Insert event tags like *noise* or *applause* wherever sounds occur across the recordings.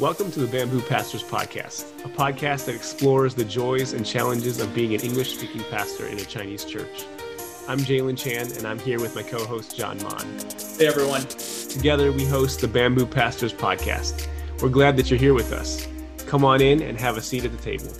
Welcome to the Bamboo Pastors Podcast, a podcast that explores the joys and challenges of being an English speaking pastor in a Chinese church. I'm Jalen Chan, and I'm here with my co host, John Mon. Hey, everyone. Together, we host the Bamboo Pastors Podcast. We're glad that you're here with us. Come on in and have a seat at the table.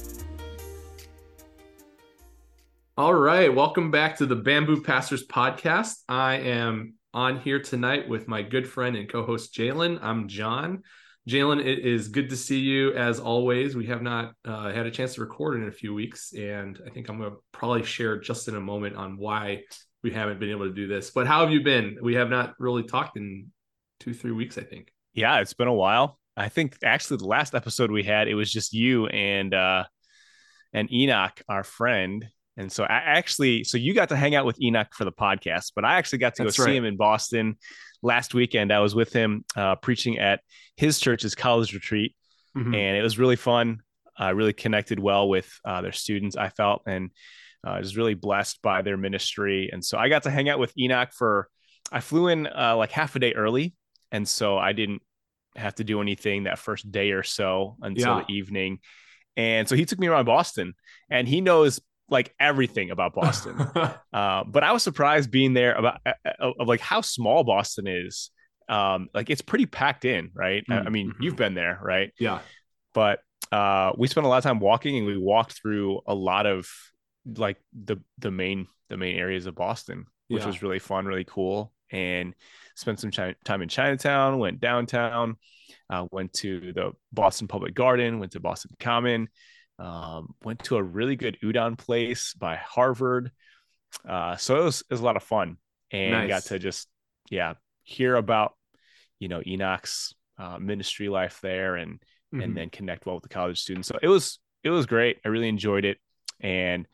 All right. Welcome back to the Bamboo Pastors Podcast. I am on here tonight with my good friend and co host, Jalen. I'm John. Jalen, it is good to see you as always. We have not uh, had a chance to record in a few weeks, and I think I'm going to probably share just in a moment on why we haven't been able to do this. But how have you been? We have not really talked in two, three weeks, I think. Yeah, it's been a while. I think actually the last episode we had, it was just you and uh and Enoch, our friend. And so I actually, so you got to hang out with Enoch for the podcast, but I actually got to That's go right. see him in Boston last weekend. I was with him uh, preaching at his church's college retreat, Mhm. and it was really fun. I really connected well with uh, their students, I felt, and uh, I was really blessed by their ministry. And so I got to hang out with Enoch for, I flew in uh, like half a day early. And so I didn't have to do anything that first day or so until Yeah. the evening. And so he took me around Boston and he knows like everything about Boston. *laughs* uh, but I was surprised being there about uh, uh, of like how small Boston is. Um, like it's pretty packed in, right? I- I mean, you've been there, right? yeah. but uh we spent a lot of time walking and we walked through a lot of like the the main the main areas of boston which Yeah. was really fun really cool and spent some chi- time in chinatown went downtown uh, went to the boston public garden went to boston common um, went to a really good udon place by harvard uh, so it was, it was a lot of fun and Nice. got to just yeah hear about you know enoch's uh, ministry life there and Mhm. and then connect well with the college students. So it was it was great. I really enjoyed it, and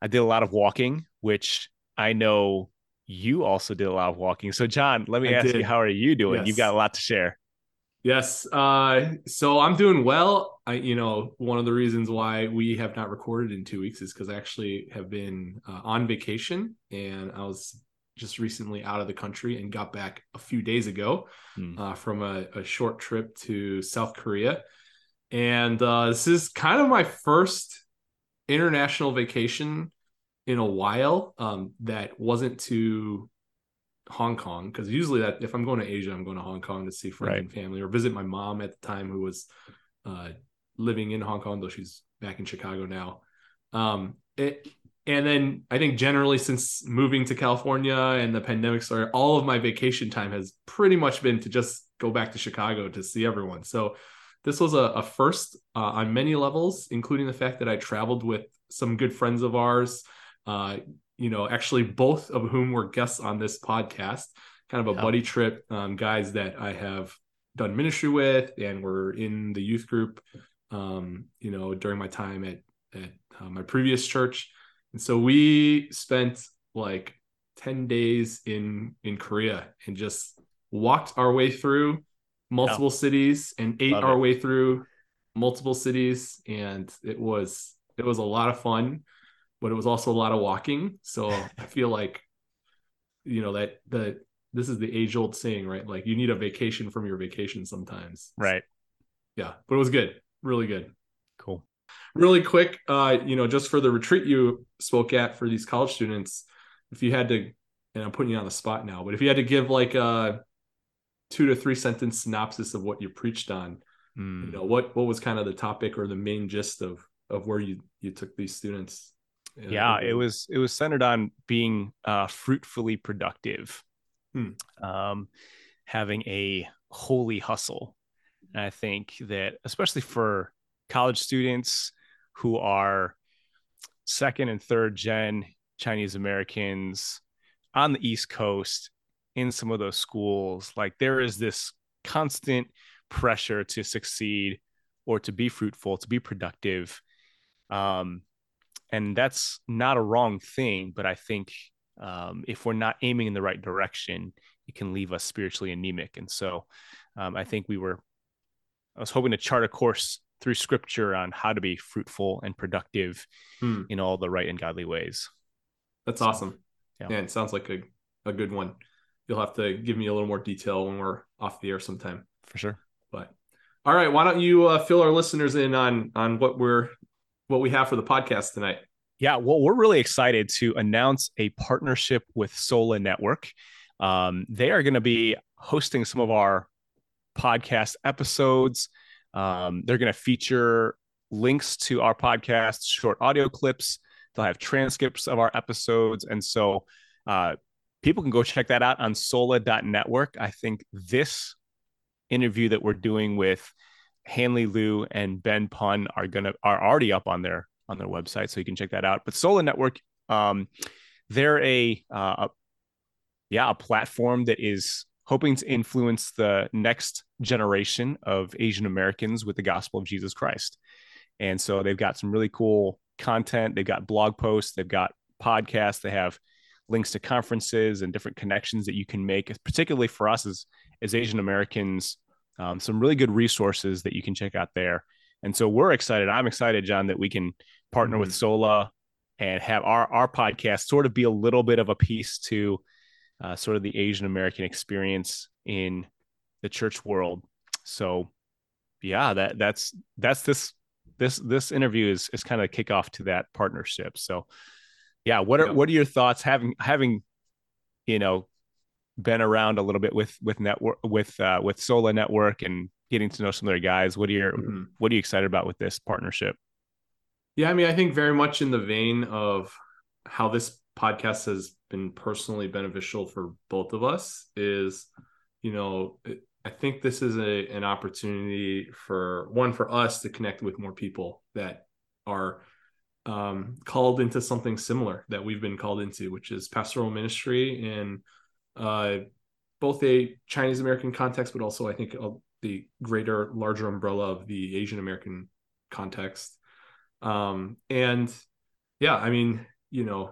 I did a lot of walking, which I know you also did a lot of walking. So John, let me I ask did. you, how are you doing? Yes. You've got a lot to share. Yes. Uh, so I'm doing well. I, you know, one of the reasons why we have not recorded in two weeks is because I actually have been uh, on vacation and I was just recently out of the country and got back a few days ago Hmm. uh, from a, a short trip to South Korea. And uh, this is kind of my first international vacation in a while um, that wasn't to Hong Kong because usually that if I'm going to Asia, I'm going to Hong Kong to see friends Right. and family or visit my mom at the time who was uh, living in Hong Kong, though she's back in Chicago now. Um, it, and then I think generally since moving to California and the pandemic started, all of my vacation time has pretty much been to just go back to Chicago to see everyone. So this was a, a first uh, on many levels, including the fact that I traveled with some good friends of ours. Uh, you know, actually both of whom were guests on this podcast, kind of a Yeah. buddy trip, um, guys that I have done ministry with and were in the youth group, um, you know, during my time at, at uh, my previous church. And so we spent like 10 days in, in Korea and just walked our way through multiple cities and ate Love our it. way through multiple cities. And it was, it was a lot of fun but it was also a lot of walking. So I feel *laughs* like, you know, that the this is the age old saying, right? Like you need a vacation from your vacation sometimes. Right. Yeah, but it was good, really good. Cool. Really quick, uh, you know, just for the retreat you spoke at for these college students, if you had to, and I'm putting you on the spot now, but if you had to give like a two to three sentence synopsis of what you preached on, Mm. you know, what what was kind of the topic or the main gist of of where you you took these students? Yeah it was it was centered on being uh fruitfully productive Hmm. um having a holy hustle and i think that especially for college students who are second and third gen chinese americans on the east coast in some of those schools like there is this constant pressure to succeed or to be fruitful, to be productive. Um, and that's not a wrong thing, but I think um, if we're not aiming in the right direction, it can leave us spiritually anemic. And so um, I think we were, I was hoping to chart a course through scripture on how to be fruitful and productive hmm. in all the right and godly ways. That's so, awesome. Yeah. yeah, it sounds like a, a good one. You'll have to give me a little more detail when we're off the air sometime. For sure. But all right, why don't you uh, fill our listeners in on on what we're what we have for the podcast tonight? Yeah, well, we're really excited to announce a partnership with Sola Network. Um, they are going to be hosting some of our podcast episodes. Um, they're going to feature links to our podcast, short audio clips. They'll have transcripts of our episodes. And so uh, people can go check that out on sola.network. I think this interview that we're doing with Hanley Liu and Ben Pun are gonna are already up on their on their website, so you can check that out. But Sola Network, um, they're a, uh, a yeah a platform that is hoping to influence the next generation of Asian Americans with the gospel of Jesus Christ. And so they've got some really cool content. They've got blog posts, they've got podcasts, they have links to conferences and different connections that you can make, particularly for us as, as Asian Americans, um, some really good resources that you can check out there. And so we're excited. I'm excited, John, that we can partner mm-hmm. with Sola and have our, our podcast sort of be a little bit of a piece to uh, sort of the Asian American experience in the church world. So, yeah, that that's that's this this this interview is is kind of a kickoff to that partnership. So, yeah, what are what are your thoughts having having you know been around a little bit with with network with uh, with Sola Network and getting to know some of their guys? What are you mm-hmm. what are you excited about with this partnership? Yeah, I mean, I think very much in the vein of how this podcast has been personally beneficial for both of us is, you know, I think this is a an opportunity for one for us to connect with more people that are um, called into something similar that we've been called into, which is pastoral ministry in uh, both a Chinese American context, but also I think the greater, larger umbrella of the Asian American context. Um, and yeah, I mean, you know,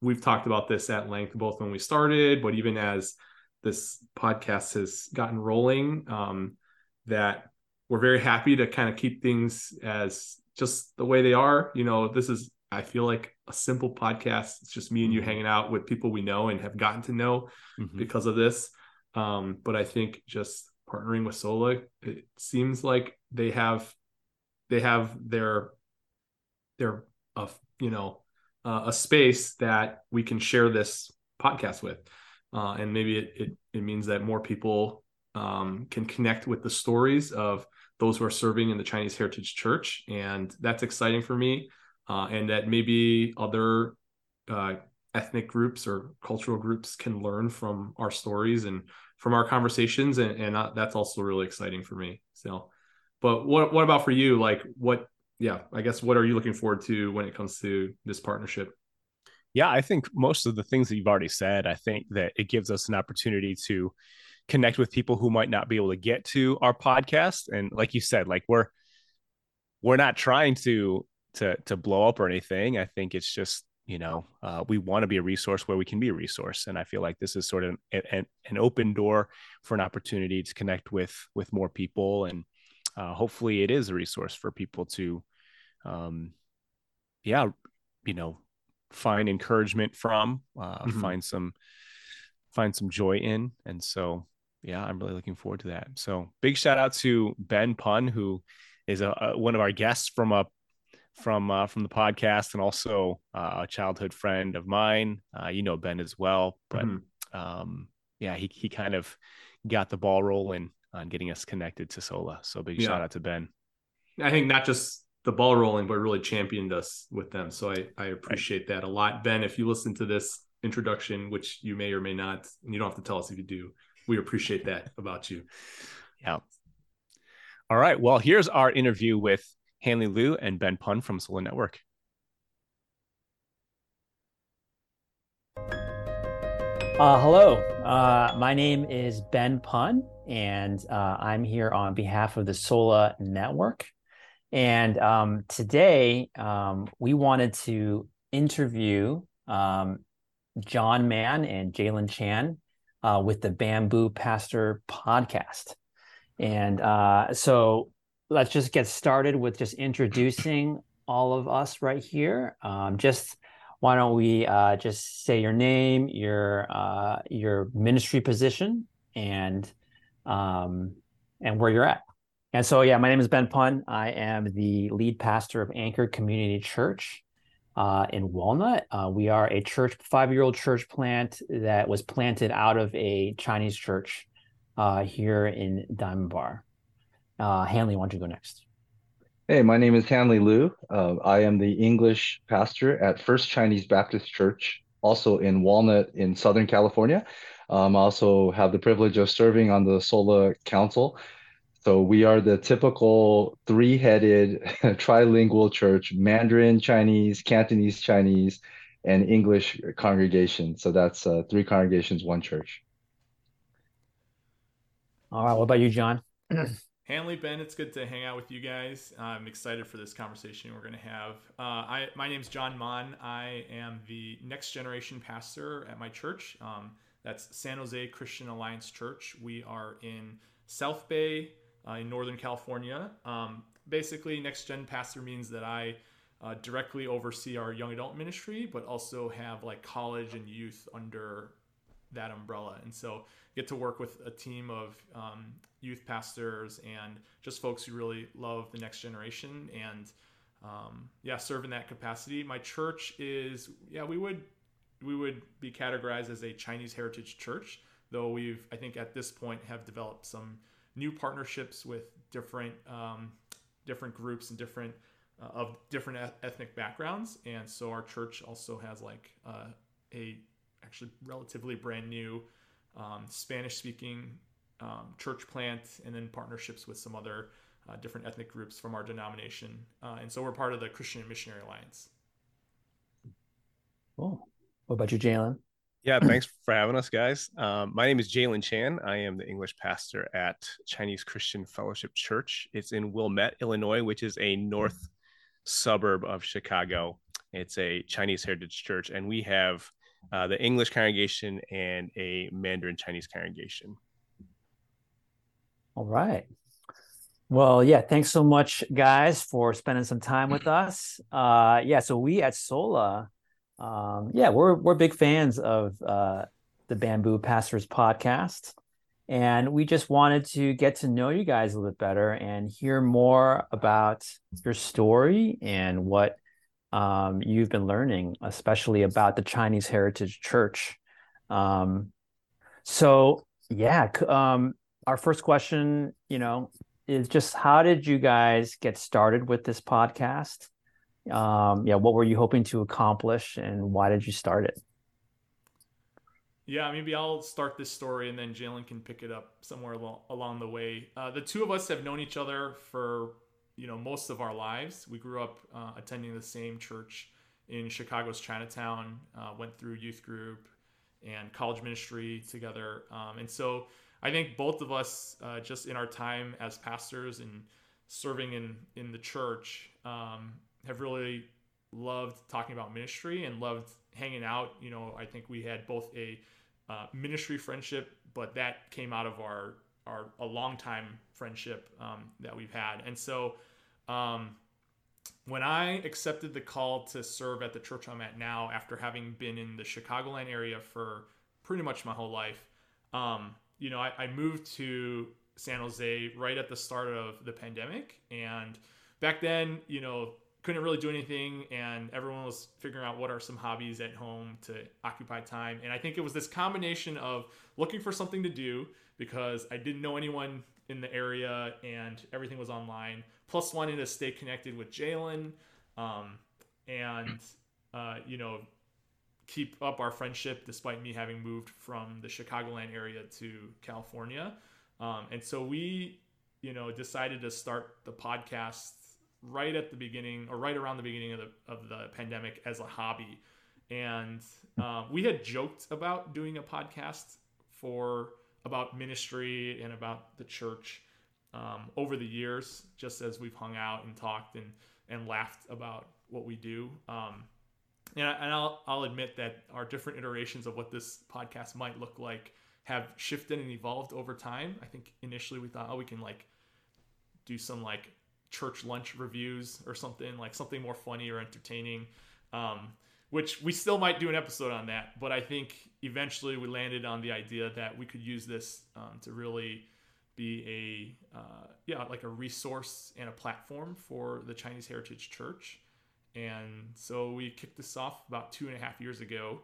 we've talked about this at length both when we started, but even as this podcast has gotten rolling, um, that we're very happy to kind of keep things as just the way they are. You know, this is I feel like a simple podcast. It's just me and you mm-hmm. hanging out with people we know and have gotten to know mm-hmm. because of this. Um, but I think just partnering with Sola, it seems like they have they have their their uh, you know uh, a space that we can share this podcast with. Uh, and maybe it, it, it means that more people um, can connect with the stories of those who are serving in the Chinese Heritage Church, and that's exciting for me. Uh, and that maybe other uh, ethnic groups or cultural groups can learn from our stories and from our conversations, and, and that's also really exciting for me. So, but what what about for you? Like, what yeah, I guess what are you looking forward to when it comes to this partnership? Yeah, I think most of the things that you've already said, I think that it gives us an opportunity to connect with people who might not be able to get to our podcast. And like you said, like we're we're not trying to to to blow up or anything. I think it's just you know uh, we want to be a resource where we can be a resource, and I feel like this is sort of an, an, an open door for an opportunity to connect with with more people and uh, hopefully it is a resource for people to um yeah you know find encouragement from uh mm-hmm. find some find some joy in and so yeah i'm really looking forward to that so big shout out to ben pun who is a, a one of our guests from a from uh, from the podcast and also uh, a childhood friend of mine uh, you know ben as well but mm-hmm. um yeah he, he kind of got the ball rolling on getting us connected to Sola. So big yeah. shout out to Ben. I think not just the ball rolling, but really championed us with them. So I, I appreciate right. that a lot. Ben, if you listen to this introduction, which you may or may not, and you don't have to tell us if you do, we appreciate that about you. *laughs* Yeah. All right. Well, here's our interview with Hanley Liu and Ben Pun from Sola Network. Uh, hello, uh, my name is Ben Pun, and uh, I'm here on behalf of the Sola Network. And um, today um, we wanted to interview um, John Mann and Jalen Chan uh, with the Bamboo Pastor podcast. And uh, so let's just get started with just introducing all of us right here. Um, just why don't we uh, just say your name, your uh, your ministry position, and um, and where you're at. And so, yeah, my name is Ben Pun. I am the lead pastor of Anchor Community Church uh, in Walnut. Uh, we are a church, five year old church plant that was planted out of a Chinese church uh, here in Diamond Bar. Uh, Hanley, why don't you go next? Hey, my name is Hanley Liu. Uh, I am the English pastor at First Chinese Baptist Church, also in Walnut in Southern California. Um, I also have the privilege of serving on the SOLA Council. So we are the typical three-headed *laughs* trilingual church, Mandarin Chinese, Cantonese Chinese, and English congregation. So that's uh, three congregations, one church. All right. What about you, John? *clears throat* Hanley, Ben, it's good to hang out with you guys. I'm excited for this conversation we're going to have. Uh, I, my name's John Mon. I am the next generation pastor at my church. Um, that's San Jose Christian Alliance Church. We are in South Bay uh, in Northern California. Um, basically, next gen pastor means that I uh, directly oversee our young adult ministry, but also have like college and youth under that umbrella. And so get to work with a team of um, youth pastors and just folks who really love the next generation and um, yeah, serve in that capacity. My church is yeah, we would we would be categorized as a Chinese heritage church, though we've I think at this point have developed some new partnerships with different um, different groups and different uh, of different ethnic backgrounds, and so our church also has like uh, a actually relatively brand new um, Spanish speaking um, church plant, and then partnerships with some other uh, different ethnic groups from our denomination. Uh, and so we're part of the Christian and Missionary Alliance. Cool. What about you, Jalen? Yeah, thanks for having us, guys. Um, my name is Jalen Chan. I am the English pastor at Chinese Christian Fellowship Church. It's in Wilmette, Illinois, which is a north suburb of Chicago. It's a Chinese heritage church, and we have uh, the English congregation and a Mandarin Chinese congregation. All right. Well, yeah, thanks so much, guys, for spending some time with us. Uh, yeah, so we at Sola, um, yeah, we're we're big fans of uh, the Bamboo Pastors podcast, and we just wanted to get to know you guys a little bit better and hear more about your story and what um, you've been learning, especially about the Chinese Heritage Church. Um, so, yeah, um, our first question, you know, is just how did you guys get started with this podcast? Um, yeah, what were you hoping to accomplish, and why did you start it? Yeah, maybe I'll start this story and then Jalen can pick it up somewhere along the way. Uh, the two of us have known each other for you know most of our lives. We grew up uh, attending the same church in Chicago's Chinatown. Uh, went through youth group and college ministry together, um, and so I think both of us, uh, just in our time as pastors and serving in in the church, um, have really loved talking about ministry and loved hanging out. You know, I think we had both a uh, ministry friendship, but that came out of our our a long time friendship um, that we've had. And so, um, when I accepted the call to serve at the church I'm at now, after having been in the Chicagoland area for pretty much my whole life, um, you know, I, I moved to San Jose right at the start of the pandemic, and back then, you know, couldn't really do anything. And everyone was figuring out what are some hobbies at home to occupy time. And i think it was this combination of looking for something to do because i didn't know anyone in the area and everything was online plus wanting to stay connected with jalen. Um, and uh, you know keep up our friendship despite me having moved from the chicagoland area to california um, and so we you know decided to start the podcast right at the beginning or right around the beginning of the of the pandemic as a hobby. and um, we had joked about doing a podcast for about ministry and about the church um, over the years, just as we've hung out and talked and and laughed about what we do. Um, and, I, will I'll admit that our different iterations of what this podcast might look like have shifted and evolved over time. I think initially we thought, oh, we can like do some like church lunch reviews or something like something more funny or entertaining. Um, which we still might do an episode on that, but I think eventually we landed on the idea that we could use this um, to really be a uh, yeah like a resource and a platform for the Chinese Heritage Church. And so we kicked this off about two and a half years ago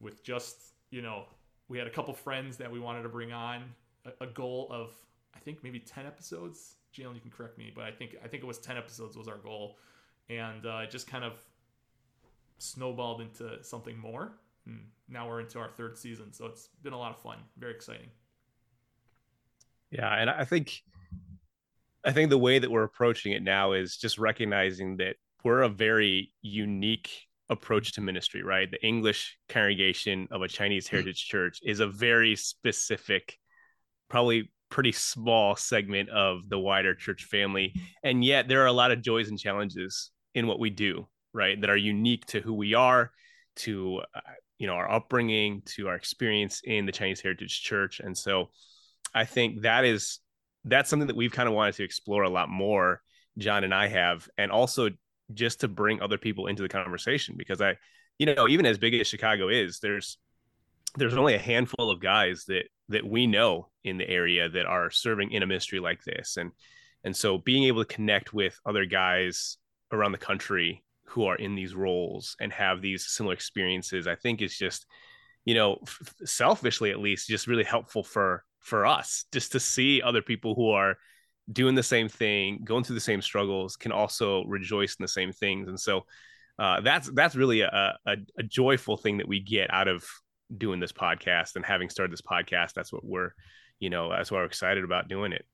with just you know we had a couple friends that we wanted to bring on a, a goal of I think maybe ten episodes. Jalen, you can correct me, but I think I think it was ten episodes was our goal, and uh, just kind of snowballed into something more. And now we're into our third season, so it's been a lot of fun, very exciting. Yeah, and I think I think the way that we're approaching it now is just recognizing that we're a very unique approach to ministry, right? The English congregation of a Chinese heritage church is a very specific, probably pretty small segment of the wider church family. And yet there are a lot of joys and challenges in what we do, right? That are unique to who we are, to uh, you know, our upbringing, to our experience in the Chinese heritage church. And so I think that is that's something that we've kind of wanted to explore a lot more, John and I have, and also just to bring other people into the conversation because I, you know, even as big as Chicago is, there's there's only a handful of guys that that we know in the area that are serving in a ministry like this. And and so being able to connect with other guys around the country who are in these roles and have these similar experiences i think is just you know f- selfishly at least just really helpful for for us just to see other people who are doing the same thing, going through the same struggles, can also rejoice in the same things. And so uh, that's that's really a, a, a joyful thing that we get out of doing this podcast and having started this podcast. That's what we're, you know, that's why we're excited about doing it.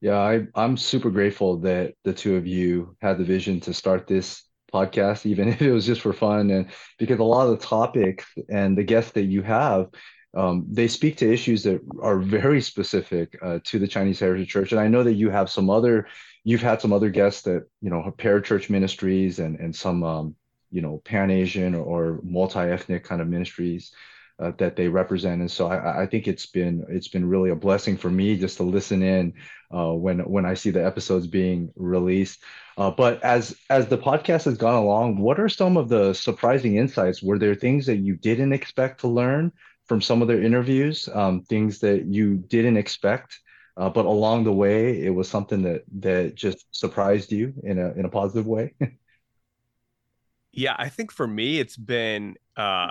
Yeah, I, I'm super grateful that the two of you had the vision to start this podcast, even *laughs* if it was just for fun. And because a lot of the topics and the guests that you have um, they speak to issues that are very specific uh, to the Chinese Heritage Church. And I know that you have some other, you've had some other guests that you know parachurch ministries and and some um, you know pan Asian or multi ethnic kind of ministries. Uh, that they represent, and so I, I, think it's been it's been really a blessing for me just to listen in uh, when when I see the episodes being released. Uh, but as as the podcast has gone along, what are some of the surprising insights? Were there things that you didn't expect to learn from some of their interviews, um, things that you didn't expect, uh, but along the way, it was something that that just surprised you in a in a positive way. *laughs* yeah, I think for me, it's been uh,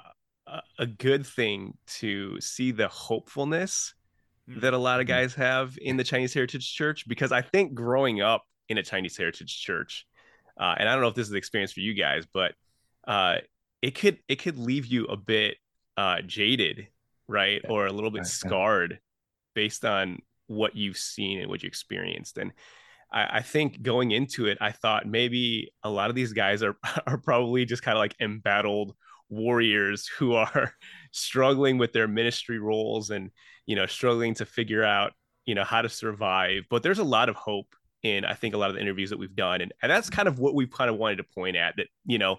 a good thing to see the hopefulness that a lot of mm-hmm. guys have in the Chinese Heritage Church because I think growing up in a Chinese Heritage Church, uh, and I don't know if this is the experience for you guys, but uh, it could it could leave you a bit uh, jaded, right, yeah. or a little bit right. scarred based on what you've seen and what you experienced. And I, I, think going into it, I thought maybe a lot of these guys are *laughs* are probably just kind of like embattled warriors who are *laughs* struggling with their ministry roles and you know struggling to figure out you know how to survive. But there's a lot of hope in I think a lot of the interviews that we've done, and, and that's kind of what we've kind of wanted to point at that you know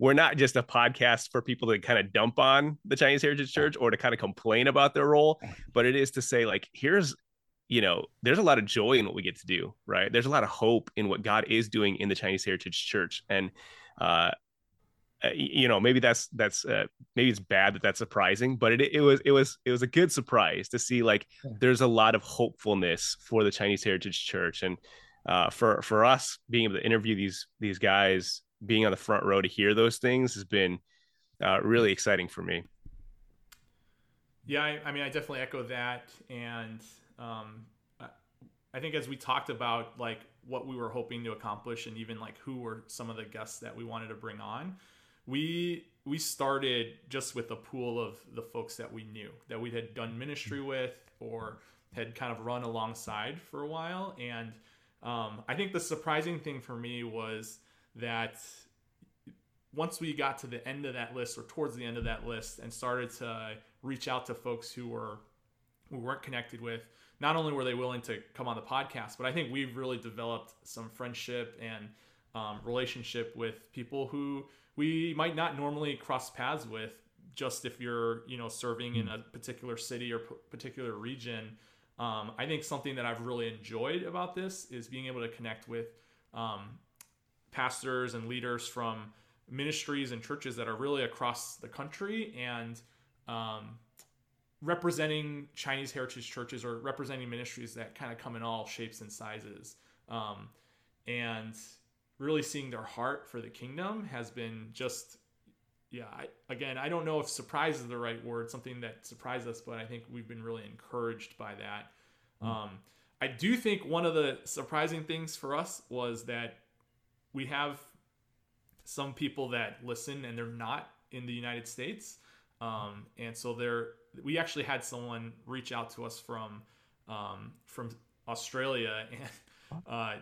we're not just a podcast for people to kind of dump on the Chinese Heritage Church or to kind of complain about their role, but it is to say, like, here's, you know, there's a lot of joy in what we get to do, right? There's a lot of hope in what God is doing in the Chinese Heritage Church. And, uh, you know, maybe that's that's uh, maybe it's bad that that's surprising, but it it was it was it was a good surprise to see like there's a lot of hopefulness for the Chinese Heritage Church, and uh, for for us being able to interview these these guys being on the front row to hear those things has been uh, really exciting for me. Yeah, I, I, mean, I definitely echo that, and um, I think as we talked about like what we were hoping to accomplish, and even like who were some of the guests that we wanted to bring on, we we started just with a pool of the folks that we knew that we had done ministry with or had kind of run alongside for a while, and um, I think the surprising thing for me was that once we got to the end of that list or towards the end of that list and started to reach out to folks who were we weren't connected with not only were they willing to come on the podcast but i think we've really developed some friendship and um, relationship with people who we might not normally cross paths with just if you're you know serving in a particular city or p- particular region. Um, i think something that i've really enjoyed about this is being able to connect with um, pastors and leaders from ministries and churches that are really across the country and um, representing Chinese heritage churches or representing ministries that kind of come in all shapes and sizes. Um, and really seeing their heart for the kingdom has been just, yeah, I, again, I don't know if surprise is the right word, something that surprised us, but I think we've been really encouraged by that. Um, I do think one of the surprising things for us was that we have some people that listen and they're not in the United States. Um, and so there, we actually had someone reach out to us from um, from Australia *laughs* and uh,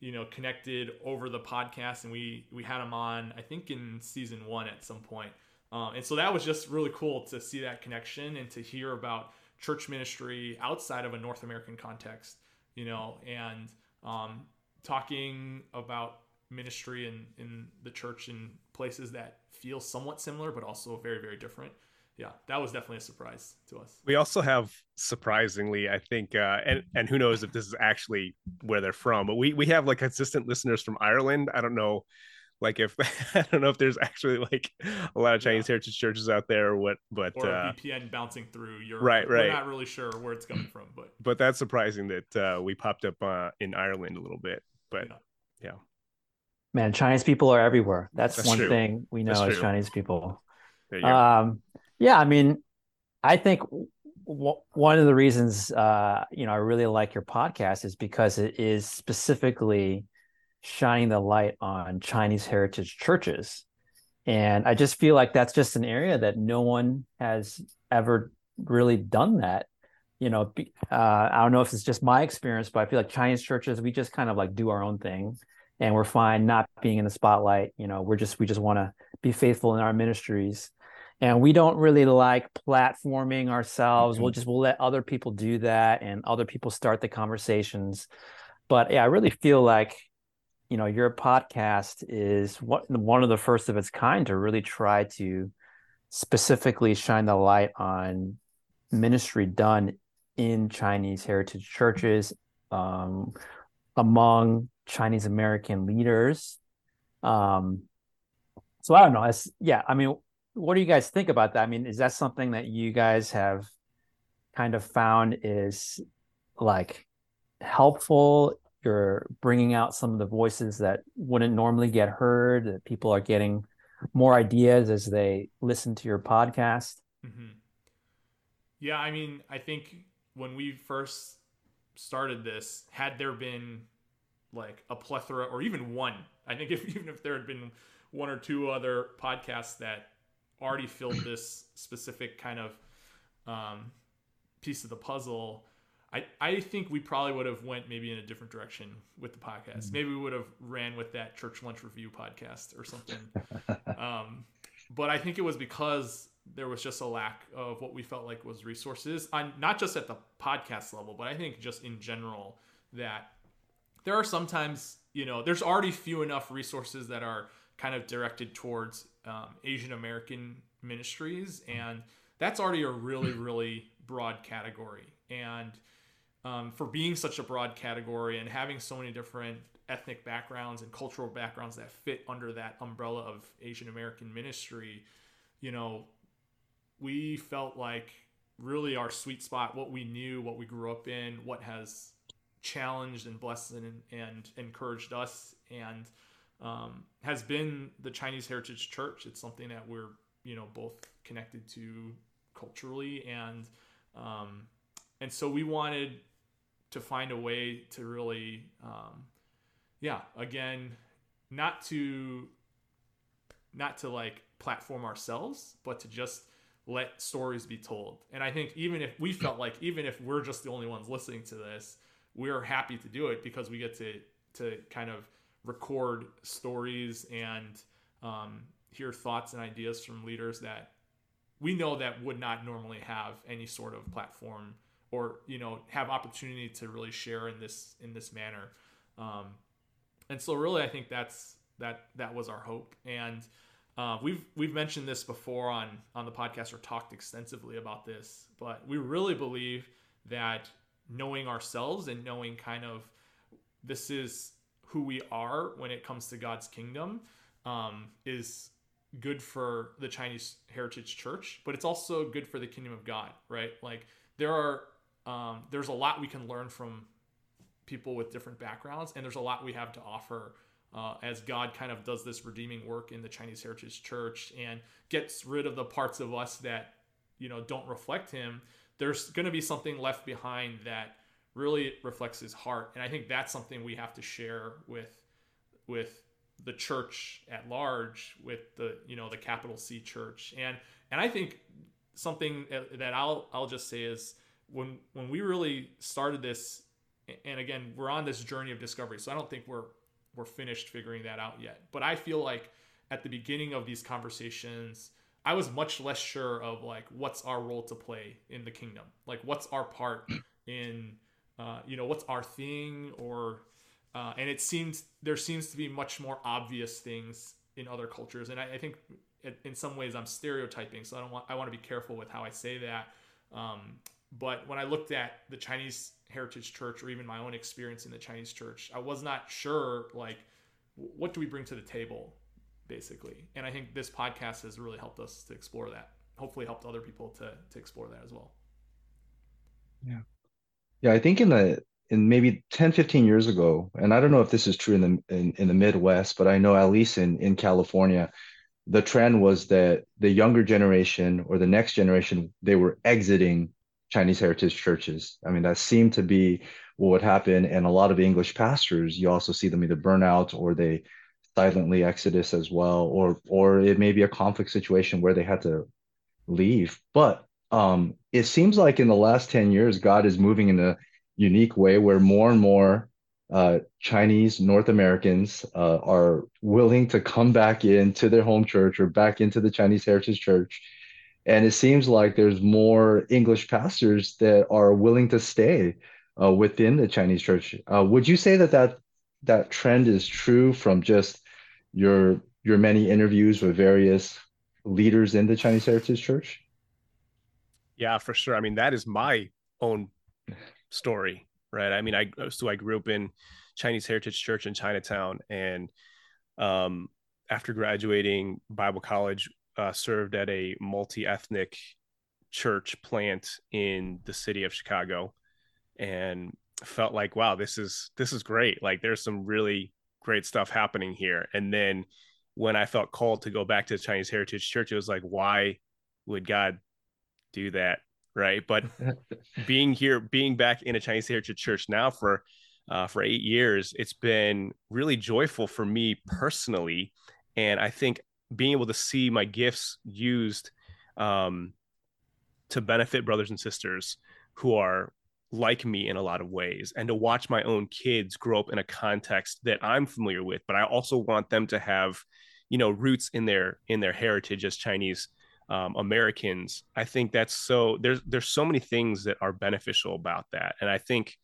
you know connected over the podcast, and we we had him on I think in season one at some point. Um, and so that was just really cool to see that connection and to hear about church ministry outside of a North American context, you know, and um, talking about ministry in, in the church in places that feel somewhat similar, but also very, very different. Yeah, that was definitely a surprise to us. We also have surprisingly, I think, uh, and and who knows if this is actually where they're from, but we we have like consistent listeners from Ireland. I don't know, like if *laughs* I don't know if there's actually like a lot of Chinese yeah. heritage churches out there or what, but or uh, VPN bouncing through Europe. Right, right. We're not really sure where it's coming from, but but that's surprising that uh, we popped up uh, in Ireland a little bit. But yeah. yeah. Man, Chinese people are everywhere. That's, That's one true. thing we know That's as true. Chinese people. Um, yeah, I mean, I think w- one of the reasons uh, you know I really like your podcast is because it is specifically shining the light on Chinese heritage churches, and I just feel like that's just an area that no one has ever really done that. You know, uh, I don't know if it's just my experience, but I feel like Chinese churches we just kind of like do our own thing and we're fine not being in the spotlight you know we're just we just want to be faithful in our ministries. And we don't really like platforming ourselves. Mm-hmm. we'll just we'll let other people do that and other people start the conversations. But yeah i really feel like you know your podcast is what one of the first of its kind to really try to specifically shine the light on ministry done in chinese heritage churches um, among Chinese American leaders. Um, so I don't know. It's, yeah, I mean, what do you guys think about that? I mean, is that something that you guys have kind of found is like helpful? You're bringing out some of the voices that wouldn't normally get heard. That people are getting more ideas as they listen to your podcast. Mm-hmm. Yeah, I mean, I think when we first started this, had there been like a plethora or even one. I think if *laughs* even if there had been one or two other podcasts that already filled *clears throat* this specific kind of um, piece of the puzzle, I, I think we probably would have went maybe in a different direction with the podcast. Mm-hmm. Maybe we would have ran with that church lunch review podcast or something. um, but I think it was because there was just a lack of what we felt like was resources on not just at the podcast level, but I think just in general that there are sometimes you know there's already few enough resources that are kind of directed towards um, Asian American ministries, and that's already a really *clears throat* really broad category. And um, for being such a broad category and having so many different ethnic backgrounds and cultural backgrounds that fit under that umbrella of Asian American ministry, you know, we felt like really our sweet spot, what we knew, what we grew up in, what has challenged and blessed and, and encouraged us and um, has been the Chinese Heritage Church. It's something that we're you know both connected to culturally and um, and so we wanted to find a way to really um, yeah again not to not to like platform ourselves but to just let stories be told and i think even if we felt like even if we're just the only ones listening to this we're happy to do it because we get to to kind of record stories and um, hear thoughts and ideas from leaders that we know that would not normally have any sort of platform or you know have opportunity to really share in this in this manner. Um, and so really i think that's that that was our hope. And uh, we've we've mentioned this before on on the podcast or talked extensively about this but we really believe that knowing ourselves and knowing kind of this is who we are when it comes to god's kingdom um, is good for the Chinese Heritage Church, but it's also good for the kingdom of God, right? Like there are um, there's a lot we can learn from people with different backgrounds, and there's a lot we have to offer uh, as God kind of does this redeeming work in the Chinese Heritage Church and gets rid of the parts of us that you know don't reflect Him. There's going to be something left behind that really reflects His heart, and I think that's something we have to share with with the church at large with the you know the capital C church. And and I think something that I'll I'll just say is when when we really started this and again we're on this journey of discovery so I don't think we're we're finished figuring that out yet. But I feel like at the beginning of these conversations I was much less sure of like what's our role to play in the kingdom? Like what's our part *clears throat* in uh, you know what's our thing? Or uh, and it seems there seems to be much more obvious things in other cultures, and I, I think it, in some ways I'm stereotyping, so I don't want I want to be careful with how I say that. Um, but when I looked at the Chinese Heritage Church, or even my own experience in the Chinese Church, I was not sure like what do we bring to the table, basically. And I think this podcast has really helped us to explore that. Hopefully, helped other people to to explore that as well. Yeah, yeah. I think in the in maybe 10 15 years ago and i don't know if this is true in the in, in the midwest but i know at least in in california the trend was that the younger generation or the next generation they were exiting chinese heritage churches i mean that seemed to be what would happen and a lot of english pastors you also see them either burn out or they silently exodus as well or or it may be a conflict situation where they had to leave but um it seems like in the last 10 years god is moving in a unique way where more and more uh, Chinese North Americans uh, are willing to come back into their home church or back into the Chinese Heritage Church. And it seems like there's more English pastors that are willing to stay uh, within the Chinese church. Uh, would you say that, that that trend is true from just your your many interviews with various leaders in the Chinese Heritage Church? Yeah, for sure. I mean, that is my own story, right? I mean, I so I grew up in Chinese Heritage Church in Chinatown, and um, after graduating Bible college, uh, served at a multi-ethnic church plant in the city of Chicago, and felt like, wow, this is this is great. Like, there's some really great stuff happening here. And then when I felt called to go back to the Chinese Heritage Church, it was like, why would God do that? right? But *laughs* being here, being back in a Chinese Heritage Church now for uh, for eight years, it's been really joyful for me personally, and I think being able to see my gifts used um, to benefit brothers and sisters who are like me in a lot of ways and to watch my own kids grow up in a context that I'm familiar with but I also want them to have you know roots in their in their heritage as Chinese um, Americans, I think that's so there's there's so many things that are beneficial about that, and I think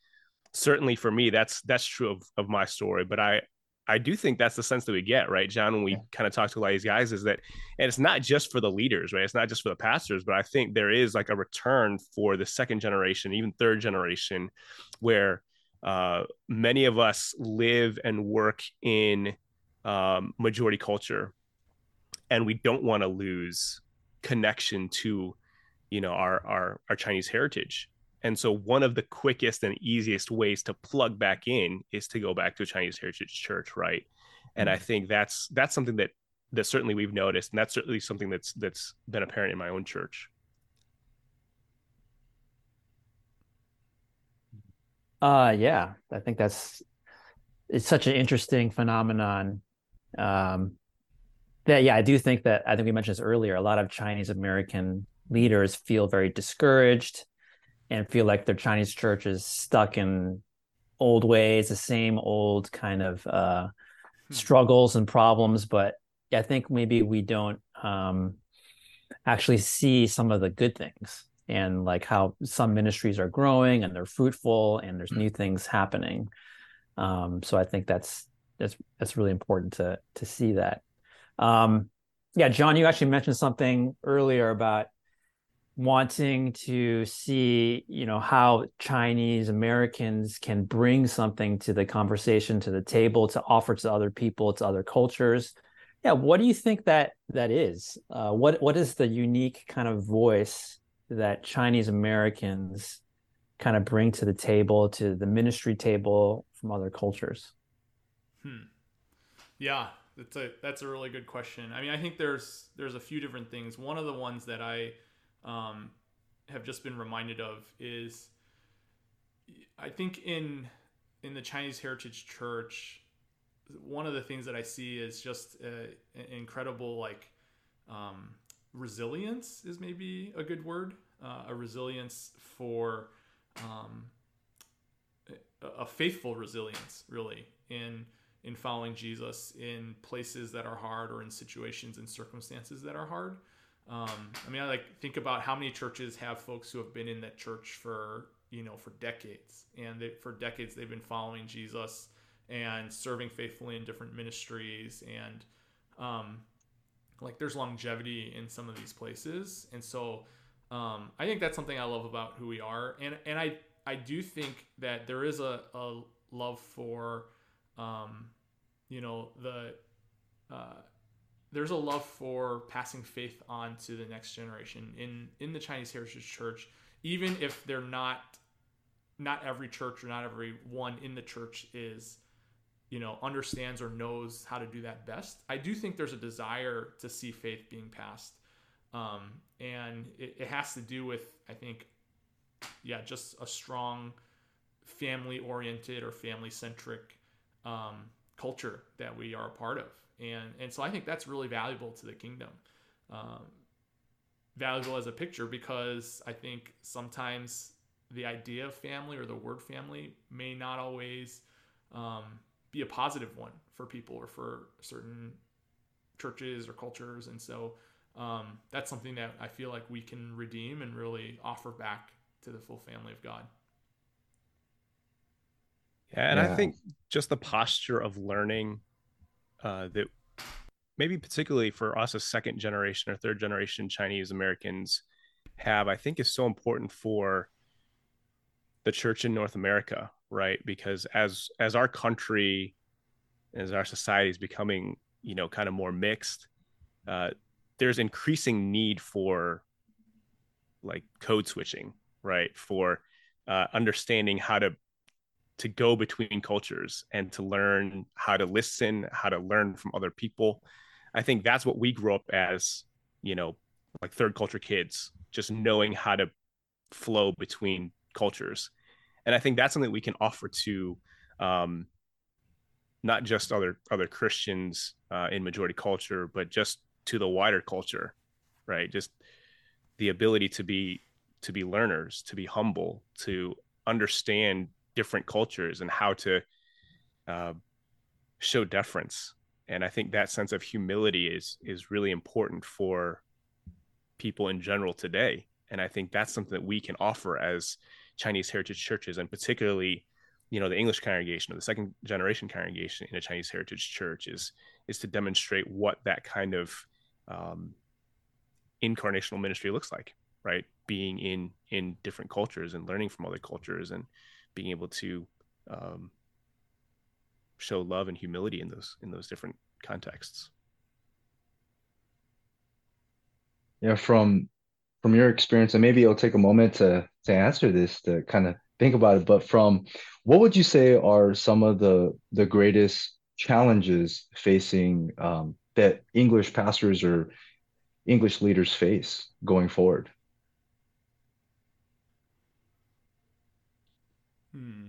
certainly for me that's that's true of of my story. But I I do think that's the sense that we get, right, John, when we yeah. kind of talk to a lot of these guys, is that, and it's not just for the leaders, right? It's not just for the pastors, but I think there is like a return for the second generation, even third generation, where uh, many of us live and work in um, majority culture, and we don't want to lose connection to you know our our our Chinese heritage. And so one of the quickest and easiest ways to plug back in is to go back to a Chinese heritage church, right? And I mm-hmm. think that's that's something that that certainly we've noticed, and that's certainly something that's that's been apparent in my own church. Uh yeah, I think that's it's such an interesting phenomenon. Um, that yeah, I do think that I think we mentioned this earlier. A lot of Chinese American leaders feel very discouraged and feel like their Chinese church is stuck in old ways, the same old kind of uh, hmm. struggles and problems. But I think maybe we don't um, actually see some of the good things and like how some ministries are growing and they're fruitful and there's new things happening. Um, so I think that's that's that's really important to to see that. Um, yeah, John, you actually mentioned something earlier about wanting to see, you know, how Chinese Americans can bring something to the conversation, to the table, to offer to other people, to other cultures. Yeah, what do you think that that is? Uh, what what is the unique kind of voice that Chinese Americans kind of bring to the table, to the ministry table from other cultures? Hmm. Yeah, that's a that's a really good question. I mean, I think there's there's a few different things. One of the ones that I um, have just been reminded of is I think in in the Chinese Heritage Church, one of the things that I see is just an incredible like um, resilience is maybe a good word, uh, a resilience for um, a faithful resilience, really in in following Jesus in places that are hard or in situations and circumstances that are hard. Um, I mean, I like think about how many churches have folks who have been in that church for you know for decades, and they, for decades they've been following Jesus and serving faithfully in different ministries, and um, like there's longevity in some of these places, and so um, I think that's something I love about who we are, and and I I do think that there is a, a love for um, you know the uh, there's a love for passing faith on to the next generation in in the Chinese Heritage Church, even if they're not not every church or not every one in the church is you know understands or knows how to do that best. I do think there's a desire to see faith being passed, um, and it, it has to do with I think, yeah, just a strong family oriented or family centric um, culture that we are a part of and and so I think that's really valuable to the kingdom. Um, valuable as a picture because I think sometimes the idea of family or the word family may not always um, be a positive one for people or for certain churches or cultures, and so um, that's something that I feel like we can redeem and really offer back to the full family of God. Yeah, and yeah. I think just the posture of learning uh, that maybe particularly for us as second generation or third generation Chinese Americans have, I think is so important for the church in North America, right? Because as as our country, as our society is becoming, you know, kind of more mixed, uh, there's increasing need for like code switching, right? For uh, understanding how to to go between cultures and to learn how to listen, how to learn from other people. I think that's what we grew up as, you know, like third culture kids, just knowing how to flow between cultures. And I think that's something we can offer to um, not just other other Christians uh, in majority culture, but just to the wider culture, right? Just the ability to be to be learners, to be humble, to understand different cultures and how to uh, show deference. And i think that sense of humility is is really important for people in general today. And i think that's something that we can offer as chinese heritage churches and particularly you know the english congregation or the second generation congregation in a chinese heritage church is is to demonstrate what that kind of um, incarnational ministry looks like right? Being in in different cultures and learning from other cultures and being able to um, show love and humility in those in those different contexts. Yeah from from your experience and maybe it'll take a moment to to answer this to kind of think about it but from what would you say are some of the the greatest challenges facing um, that english pastors or english leaders face going forward Hmm.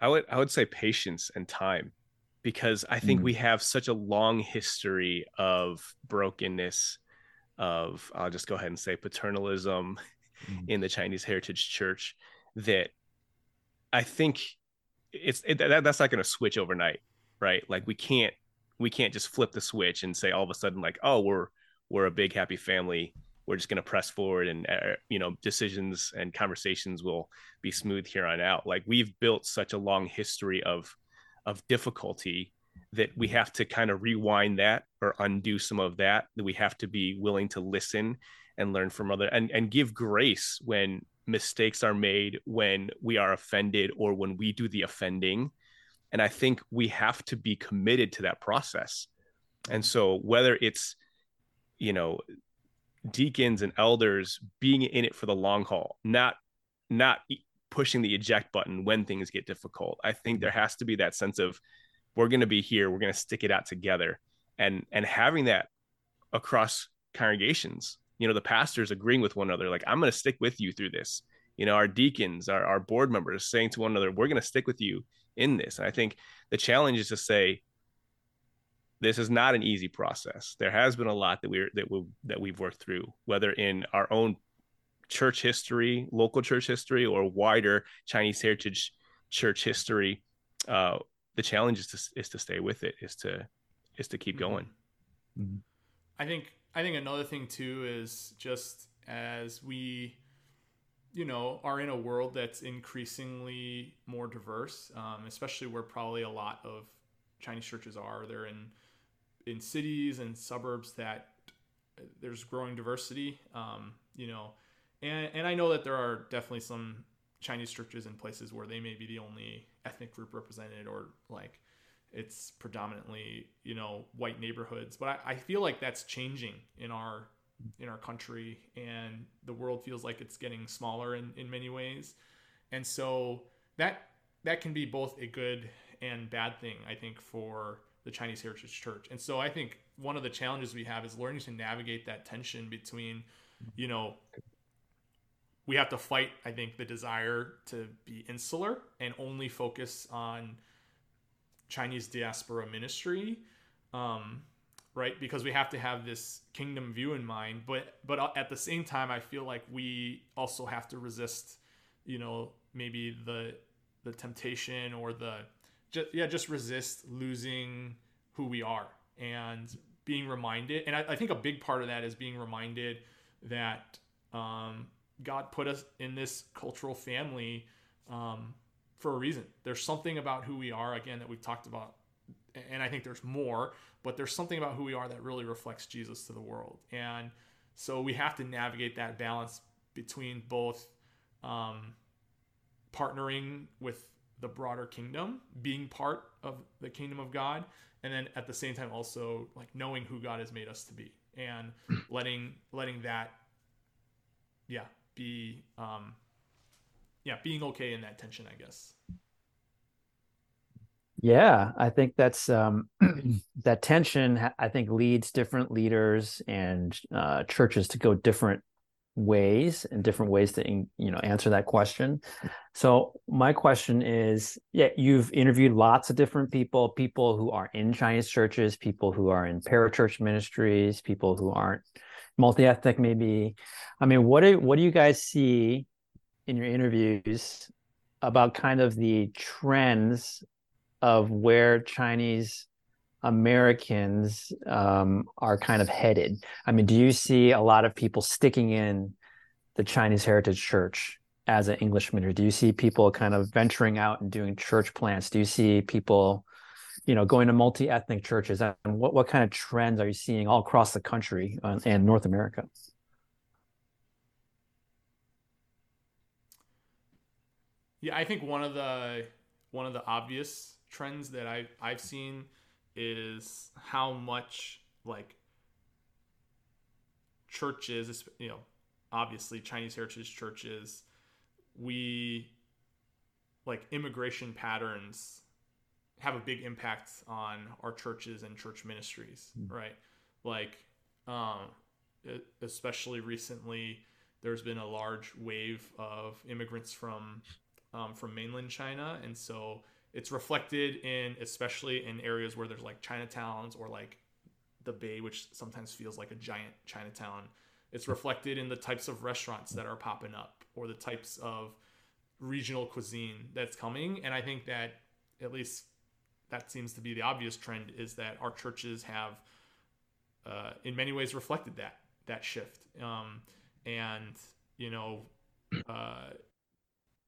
I would I would say patience and time because I think mm. we have such a long history of brokenness of I'll just go ahead and say paternalism mm. in the Chinese Heritage Church that I think it's it, that, that's not going to switch overnight, right? Like we can't we can't just flip the switch and say all of a sudden like oh we're we're a big happy family we're just going to press forward and uh, you know decisions and conversations will be smooth here on out. Like we've built such a long history of of difficulty that we have to kind of rewind that or undo some of that that we have to be willing to listen and learn from other and and give grace when mistakes are made when we are offended or when we do the offending. And i think we have to be committed to that process. And so whether it's you know deacons and elders being in it for the long haul not not pushing the eject button when things get difficult. I think there has to be that sense of we're going to be here we're going to stick it out together. And and having that across congregations you know the pastors agreeing with one another like i'm going to stick with you through this. You know our deacons our, our board members saying to one another we're going to stick with you in this. And i think the challenge is to say this is not an easy process there has been a lot that we're that we that we've worked through whether in our own church history local church history or wider chinese heritage church history uh, the challenge is to is to stay with it is to is to keep mm-hmm. going mm-hmm. i think I think another thing too is just as we, you know, are in a world that's increasingly more diverse, um, especially where probably a lot of Chinese churches are. They're in in cities and suburbs that there's growing diversity. Um, you know, and and I know that there are definitely some Chinese churches in places where they may be the only ethnic group represented or like it's predominantly you know white neighborhoods but I, I, feel like that's changing in our in our country and the world feels like it's getting smaller in, in many ways and so that that can be both a good and bad thing i think for the chinese heritage church and so i think one of the challenges we have is learning to navigate that tension between you know we have to fight i think the desire to be insular and only focus on Chinese diaspora ministry, um, right? Because we have to have this kingdom view in mind, but but at the same time, I feel like we also have to resist, you know, maybe the the temptation or the just, yeah, just resist losing who we are and being reminded. And I, I think a big part of that is being reminded that um, God put us in this cultural family um, for a reason. There's something about who we are, again, that we've talked about, and I think there's more, but there's something about who we are that really reflects Jesus to the world. And so we have to navigate that balance between both um, partnering with the broader kingdom, being part of the kingdom of God, and then at the same time also like knowing who God has made us to be and *clears throat* letting letting that yeah be um, yeah, being okay in that tension, I guess. Yeah, I think that's um, *clears throat* that tension. I think leads different leaders and uh, churches to go different ways and different ways to you know answer that question. So my question is, yeah, you've interviewed lots of different people, people who are in Chinese churches, people who are in parachurch ministries, people who aren't multi-ethnic, maybe. I mean, what do what do you guys see in your interviews about kind of the trends of where Chinese Americans um, are kind of headed. I mean, do you see a lot of people sticking in the Chinese Heritage Church as an English major? Do you see people kind of venturing out and doing church plants? Do you see people, you know, going to multi-ethnic churches? And what what kind of trends are you seeing all across the country uh, and North America? Yeah, I think one of the one of the obvious trends that I I've seen is how much like churches, you know, obviously Chinese heritage churches, we like immigration patterns have a big impact on our churches and church ministries, mm. right? Like, um, especially recently, there's been a large wave of immigrants from um, from mainland China, and so it's reflected in especially in areas where there's like Chinatowns or like the Bay, which sometimes feels like a giant Chinatown. It's reflected in the types of restaurants that are popping up or the types of regional cuisine that's coming, and I think that at least that seems to be the obvious trend is that our churches have uh, in many ways reflected that that shift um, and you know uh,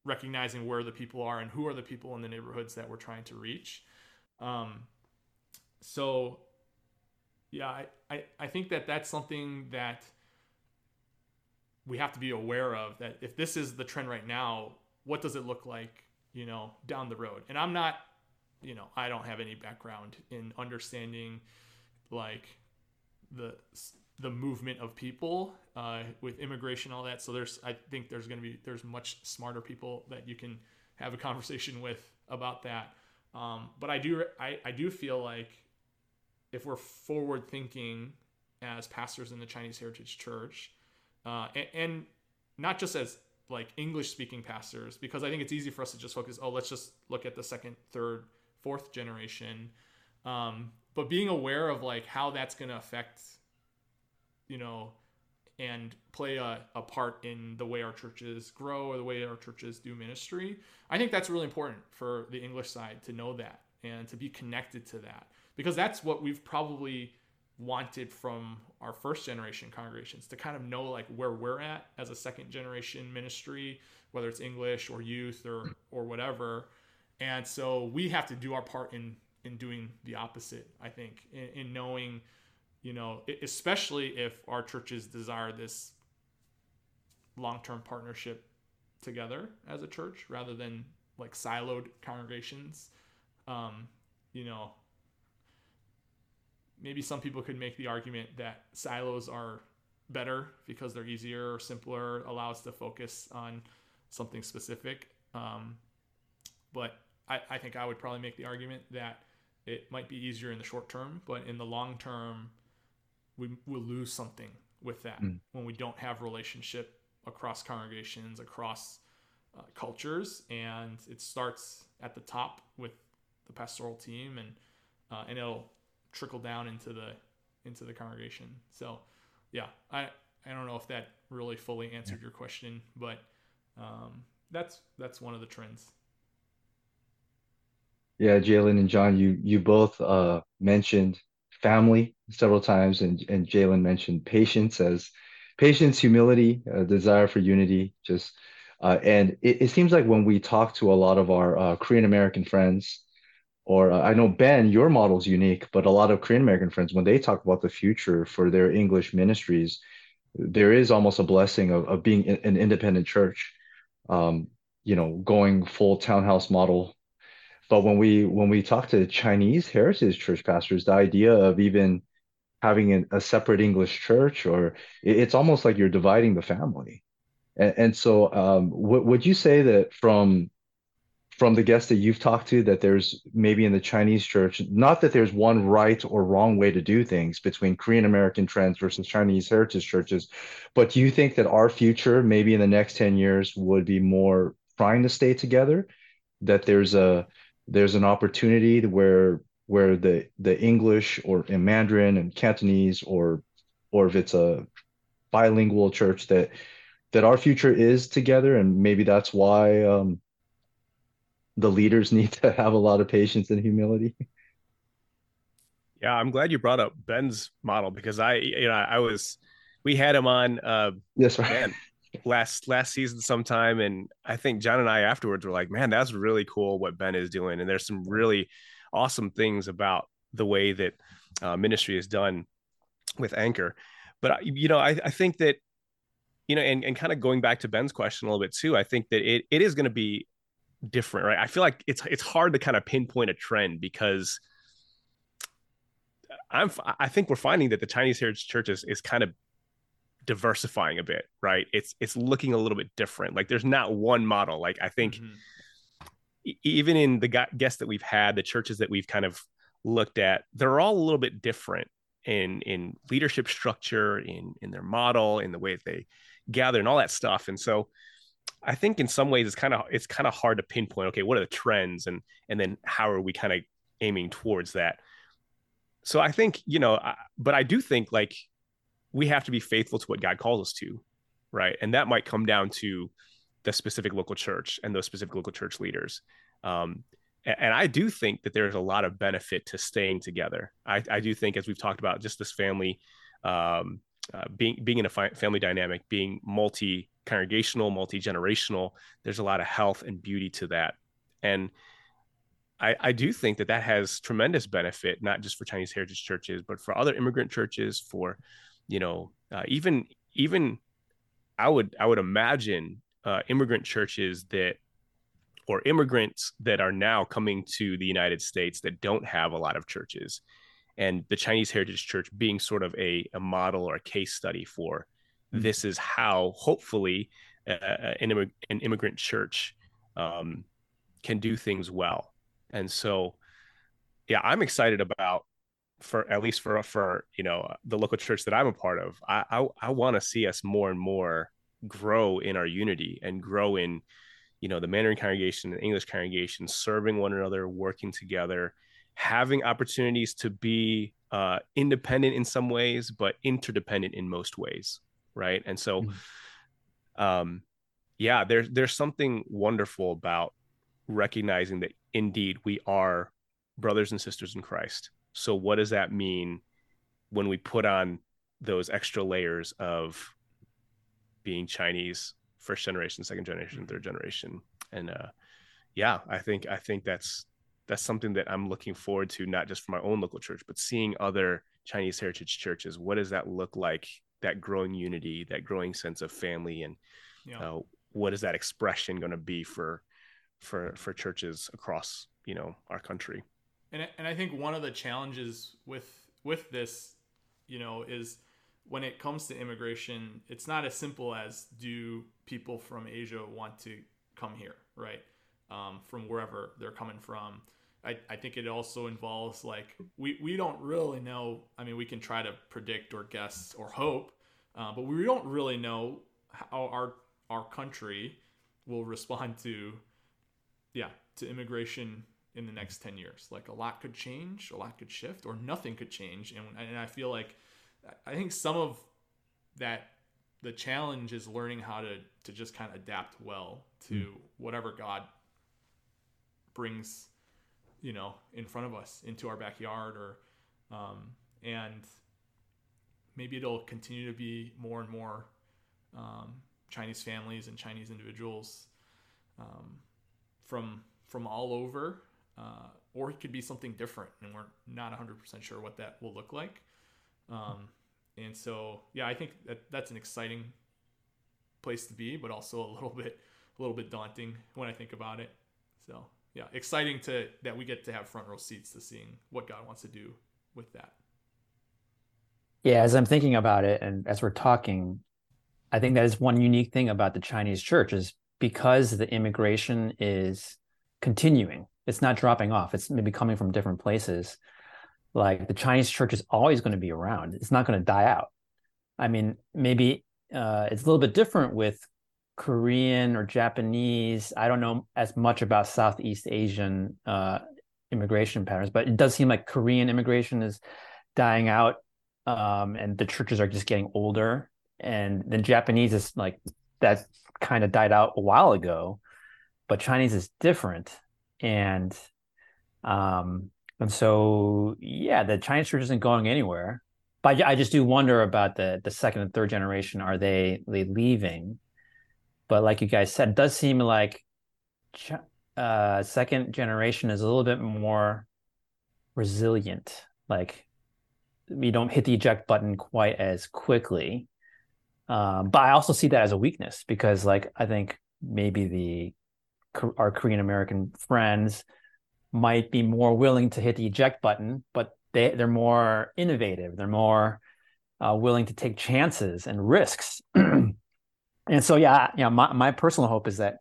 recognizing where the people are and who are the people in the neighborhoods that we're trying to reach. Um, so yeah I, I, I think that that's something that we have to be aware of that if this is the trend right now what does it look like you know down the road? And i'm not you know i don't have any background in understanding like the the movement of people uh, with immigration all that. So there's i think there's going to be there's much smarter people that you can have a conversation with about that. Um, but i do I, I do feel like if we're forward thinking as pastors in the chinese heritage church uh, and, and not just as like english speaking pastors because i think it's easy for us to just focus oh let's just look at the second third fourth generation. Um, but being aware of like how that's going to affect you know and play a, a part in the way our churches grow or the way our churches do ministry i think that's really important for the english side to know that and to be connected to that. Because that's what we've probably wanted from our first generation congregations to kind of know like where we're at as a second generation ministry whether it's english or youth or or whatever. And so we have to do our part in in doing the opposite i think in, in knowing you know especially if our churches desire this long-term partnership together as a church rather than like siloed congregations um, you know maybe some people could make the argument that silos are better because they're easier or simpler allow us to focus on something specific um, but I, I think I would probably make the argument that it might be easier in the short term, but in the long term, we will lose something with that mm. when we don't have relationship across congregations, across uh, cultures, and it starts at the top with the pastoral team, and uh, and it'll trickle down into the into the congregation. So, yeah, I I don't know if that really fully answered your question, but um, that's that's one of the trends. Yeah, Jalen and John, you you both uh, mentioned family several times, and and Jalen mentioned patience as patience, humility, a desire for unity. Just uh, and it, it seems like when we talk to a lot of our uh, Korean American friends, or uh, I know Ben, your model is unique, but a lot of Korean American friends, when they talk about the future for their English ministries, there is almost a blessing of, of being an independent church. Um, you know, going full townhouse model but when we when we talk to Chinese heritage church pastors, the idea of even having a, a separate English church, or it, it's almost like you're dividing the family. And, and so, um, w- would you say that from from the guests that you've talked to, that there's maybe in the Chinese church, not that there's one right or wrong way to do things between Korean American trends versus Chinese heritage churches, but do you think that our future, maybe in the next ten years, would be more trying to stay together? That there's a there's an opportunity where where the the English or in Mandarin and Cantonese or or if it's a bilingual church that that our future is together and maybe that's why um, the leaders *laughs* need to have a lot of patience and humility. *laughs* Yeah, I'm glad you brought up Ben's model because I you know I was we had him on uh yes right. man last last season sometime and i think john and i afterwards were like man that's really cool what ben is doing. And there's some really awesome things about the way that uh, ministry is done with anchor. But you know i, I think that you know and, and kind of going back to ben's question a little bit too i think that it, it is going to be different right? I feel like it's it's hard to kind of pinpoint a trend because i'm i think we're finding that the chinese heritage churches is kind of diversifying a bit, right? It's it's looking a little bit different. Like there's not one model. Like I think mm-hmm. even in the guests that we've had, the churches that we've kind of looked at, they're all a little bit different in in leadership structure, in in their model, in the way that they gather and all that stuff. And so I think in some ways it's kind of it's kind of hard to pinpoint okay, what are the trends and and then how are we kind of aiming towards that? So I think, you know, I, but I do think like we have to be faithful to what God calls us to, right? And that might come down to the specific local church and those specific local church leaders. Um, and I do think that there's a lot of benefit to staying together. I, I do think, as we've talked about, just this family, um, uh, being being in a fi- family dynamic, being multi congregational, multi generational, there's a lot of health and beauty to that, and I, I do think that that has tremendous benefit, not just for Chinese heritage churches, but for other immigrant churches, for you know, uh, even even I would I would imagine uh, immigrant churches that or immigrants that are now coming to the United States that don't have a lot of churches, and the Chinese Heritage Church being sort of a, a model or a case study for mm-hmm. this is how hopefully uh, uh, an, immig- an immigrant church um, can do things well. And so, yeah, I'm excited about for at least for for you know the local church that I'm a part of. I I, I want to see us more and more grow in our unity and grow in you know the mandarin congregation and english congregation serving one another working together having opportunities to be uh, independent in some ways but interdependent in most ways right and so mm-hmm. um yeah there's there's something wonderful about recognizing that indeed we are brothers and sisters in christ so what does that mean when we put on those extra layers of being Chinese, first generation, second generation, third generation, and uh, yeah, I think I think that's that's something that I'm looking forward to, not just for my own local church, but seeing other Chinese heritage churches. What does that look like? That growing unity, that growing sense of family, and yeah. uh, what is that expression going to be for for for churches across you know our country? And and I think one of the challenges with with this, you know, is when it comes to immigration, it's not as simple as do people from Asia want to come here, right? Um, from wherever they're coming from. I, I think it also involves like we, we don't really know. I mean, we can try to predict or guess or hope, uh, but we don't really know how our our country will *laughs* respond to yeah to immigration in the next 10 years like a lot could change a lot could shift or nothing could change and, and i feel like I think some of that the challenge is learning how to to just kind of adapt well to mm. whatever God brings, you know, in front of us into our backyard or um, and maybe it'll continue to be more and more um, Chinese families and Chinese individuals um, from from all over, uh, or it could be something different, and we're not 100% sure what that will look like. Um, and so, yeah, I think that that's an exciting place to be, but also a little *laughs* bit, a little bit daunting when I think about it. So, yeah, exciting to that we get to have front row seats to seeing what God wants to do with that. Yeah, as I'm thinking about it, and as we're talking, I think that is one unique thing about the Chinese church is because the immigration is continuing. It's not dropping off. It's maybe coming from different places like the Chinese church is always going to be around. It's not going to die out. I mean, maybe uh, it's a little bit different with Korean or Japanese. I don't know as much about Southeast Asian uh, immigration patterns, but it does seem like Korean immigration is dying out, um, and the churches are just getting older. And then Japanese is like that kind of died out a while ago, but Chinese is different, and um, and so, yeah, the Chinese church isn't going anywhere. But I just do wonder about the the second and third generation. Are they they leaving? But like you guys said, it does seem like uh, second generation is a little bit more resilient. Like we don't hit the eject button quite as quickly. Um, but I also see that as a weakness because, like, I think maybe the our Korean American friends might be more willing to hit the eject button, but they they're more innovative. They're more uh, willing to take chances and risks. *clears throat* and so, yeah, yeah. My my personal hope is that,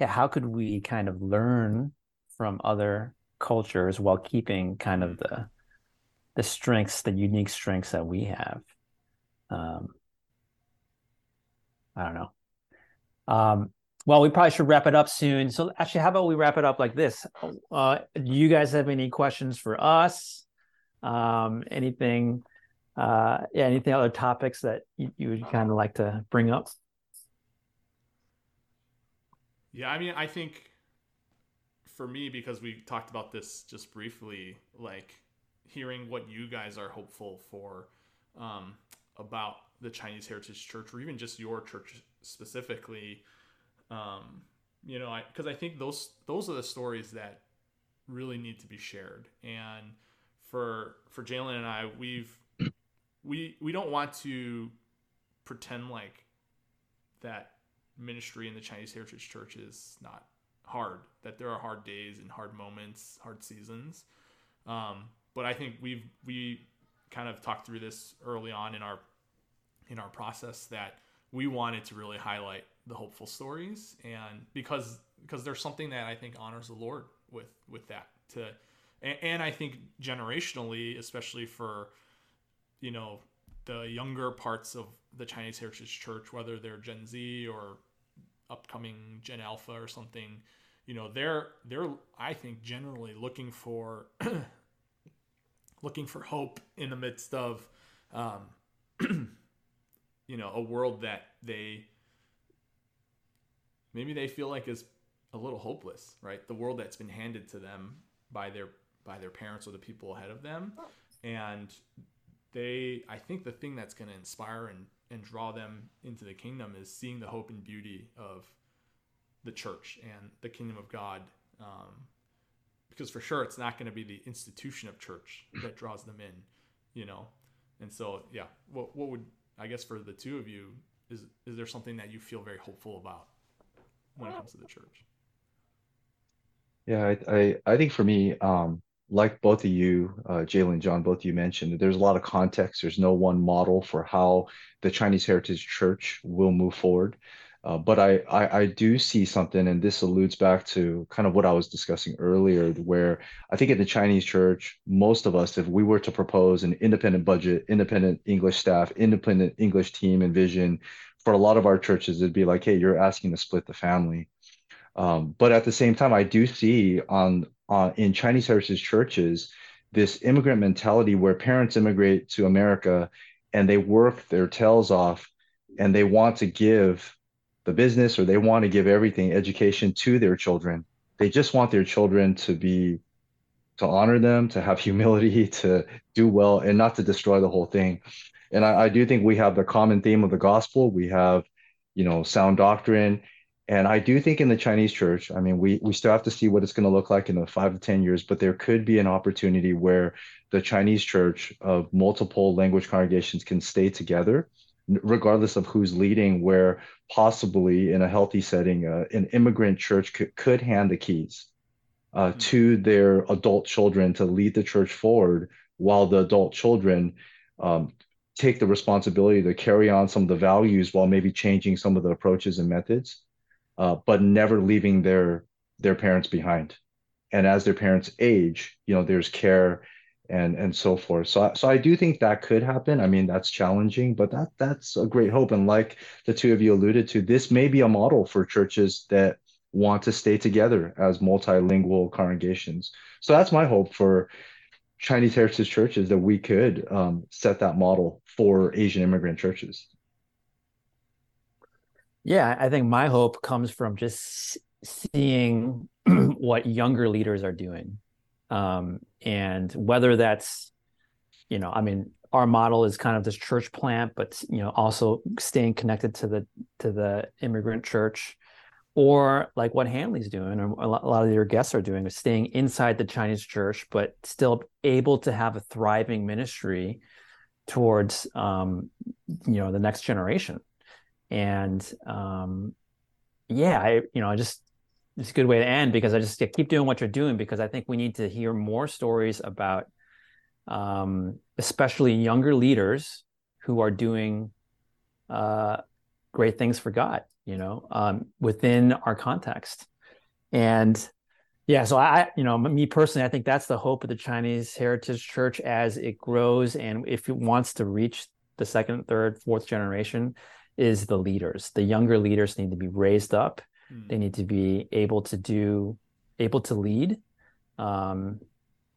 yeah, how could we kind of learn from other cultures while keeping kind of the the strengths, the unique strengths that we have. Um, I don't know. Um, well, we probably should wrap it up soon. So, actually, how about we wrap it up like this? Uh, do you guys have any questions for us? Um, anything? Uh, yeah, anything other topics that you, you would kind of like to bring up? Yeah, I mean, I think for me because we talked about this just briefly, like hearing what you guys are hopeful for um, about the Chinese Heritage Church, or even just your church specifically. Um, you know, because I, I think those those are the stories that really need to be shared. And for for Jalen and I, we've we we don't want to pretend like that ministry in the Chinese Heritage Church is not hard. That there are hard days and hard moments, hard seasons. Um, but I think we've we kind of talked through this early on in our in our process that we wanted to really highlight the hopeful stories and because because there's something that I think honors the Lord with with that to and, and I think generationally especially for you know the younger parts of the Chinese Heritage Church whether they're Gen Z or upcoming Gen Alpha or something you know they're they're I think generally looking for *clears throat* looking for hope in the midst of um, *clears throat* you know a world that they maybe they feel like is a little hopeless right? The world that's been handed to them by their by their parents or the people ahead of them. And they i think the thing that's going to inspire and and draw them into the kingdom is seeing the hope and beauty of the church and the kingdom of god um, because for sure it's not going to be the institution of church that draws them in you know? And so yeah what, what would i guess for the two of you is is there something that you feel very hopeful about when it comes to the church Yeah, I, I, I think for me, um, like both of you, uh, Jalen, John, both of you mentioned, there's a lot of context. There's no one model for how the Chinese Heritage Church will move forward. Uh, but I, I, I do see something, and this alludes back to kind of what I was discussing earlier, where I think in the Chinese church, most of us, if we were to propose an independent budget, independent English staff, independent English team and vision, for a lot of our churches, it'd be like, hey, you're asking to split the family. Um, but at the same time, I do see on on in Chinese heritage churches this immigrant mentality where parents immigrate to America and they work their tails off and they want to give the business or they want to give everything education to their children. They just want their children to be to honor them, to have *laughs* humility, to do well, and not to destroy the whole thing. And I, I do think we have the common theme of the gospel. We have, you know, sound doctrine and I do think in the Chinese church, I mean, we we still have to see what it's going to look like in the five to ten years, but there could be an opportunity where the Chinese church of multiple language congregations can stay together, regardless of who's leading. Where possibly in a healthy setting, uh, an immigrant church could, could hand the keys uh, mm-hmm. to their adult children to lead the church forward, while the adult children um, take the responsibility to carry on some of the values while maybe changing some of the approaches and methods uh, but never leaving their their parents behind. And as their parents age, you know, there's care and and so forth. So so I do think that could happen. I mean, that's challenging, but that that's a great hope. And like the two of you alluded to, this may be a model for churches that want to stay together as multilingual congregations. So that's my hope for Chinese heritage churches that we could um, set that model for Asian immigrant churches. Yeah, I think my hope comes from just seeing *clears throat* what younger leaders are doing. Um, and whether that's, you know, I mean, our model is kind of this church plant, but you know, also staying connected to the to the immigrant church, or like what Hanley's doing, or a lot of your guests are doing, is staying inside the Chinese church, but still able to have a thriving ministry towards, um, you know, the next generation. And um, yeah, I you know I just it's a good way to end because I just keep doing what you're doing because I think we need to hear more stories about um, especially younger leaders who are doing uh, great things for God, you know, um, within our context. And yeah, so I, you know, me personally, I think that's the hope of the Chinese Heritage Church as it grows and if it wants to reach the second, third, fourth generation, is the leaders. The younger leaders need to be raised up. Mm. They need to be able to do, able to lead, um,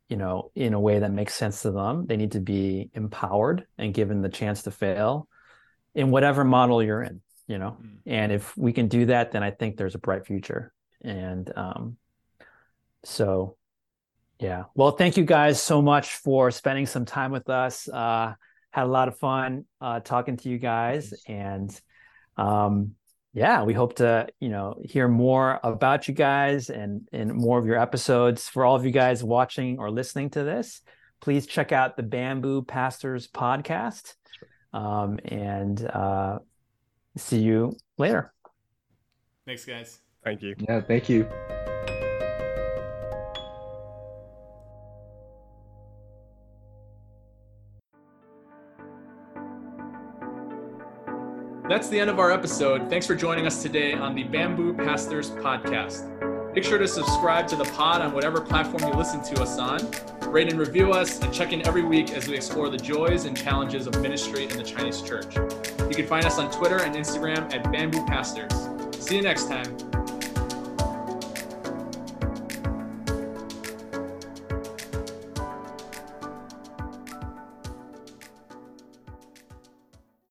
you know, in a way that makes sense to them. They need to be empowered and given the chance to fail in whatever model you're in, you know. Mm. And if we can do that, then I think there's a bright future. And um, so yeah. Well, thank you guys so much for spending some time with us. Uh, had a lot of fun uh, talking to you guys, and um, yeah, we hope to you know hear more about you guys and and more of your episodes. For all of you guys watching or listening to this, please check out the Bamboo Pastors podcast, um, and uh, see you later. Thanks, guys. Thank you. Yeah, thank you. That's the end of our episode. Thanks for joining us today on the Bamboo Pastors Podcast. Make sure to subscribe to the pod on whatever platform you listen to us on. Rate and review us, and check in every week as we explore the joys and challenges of ministry in the Chinese church. You can find us on Twitter and Instagram at Bamboo Pastors. See you next time.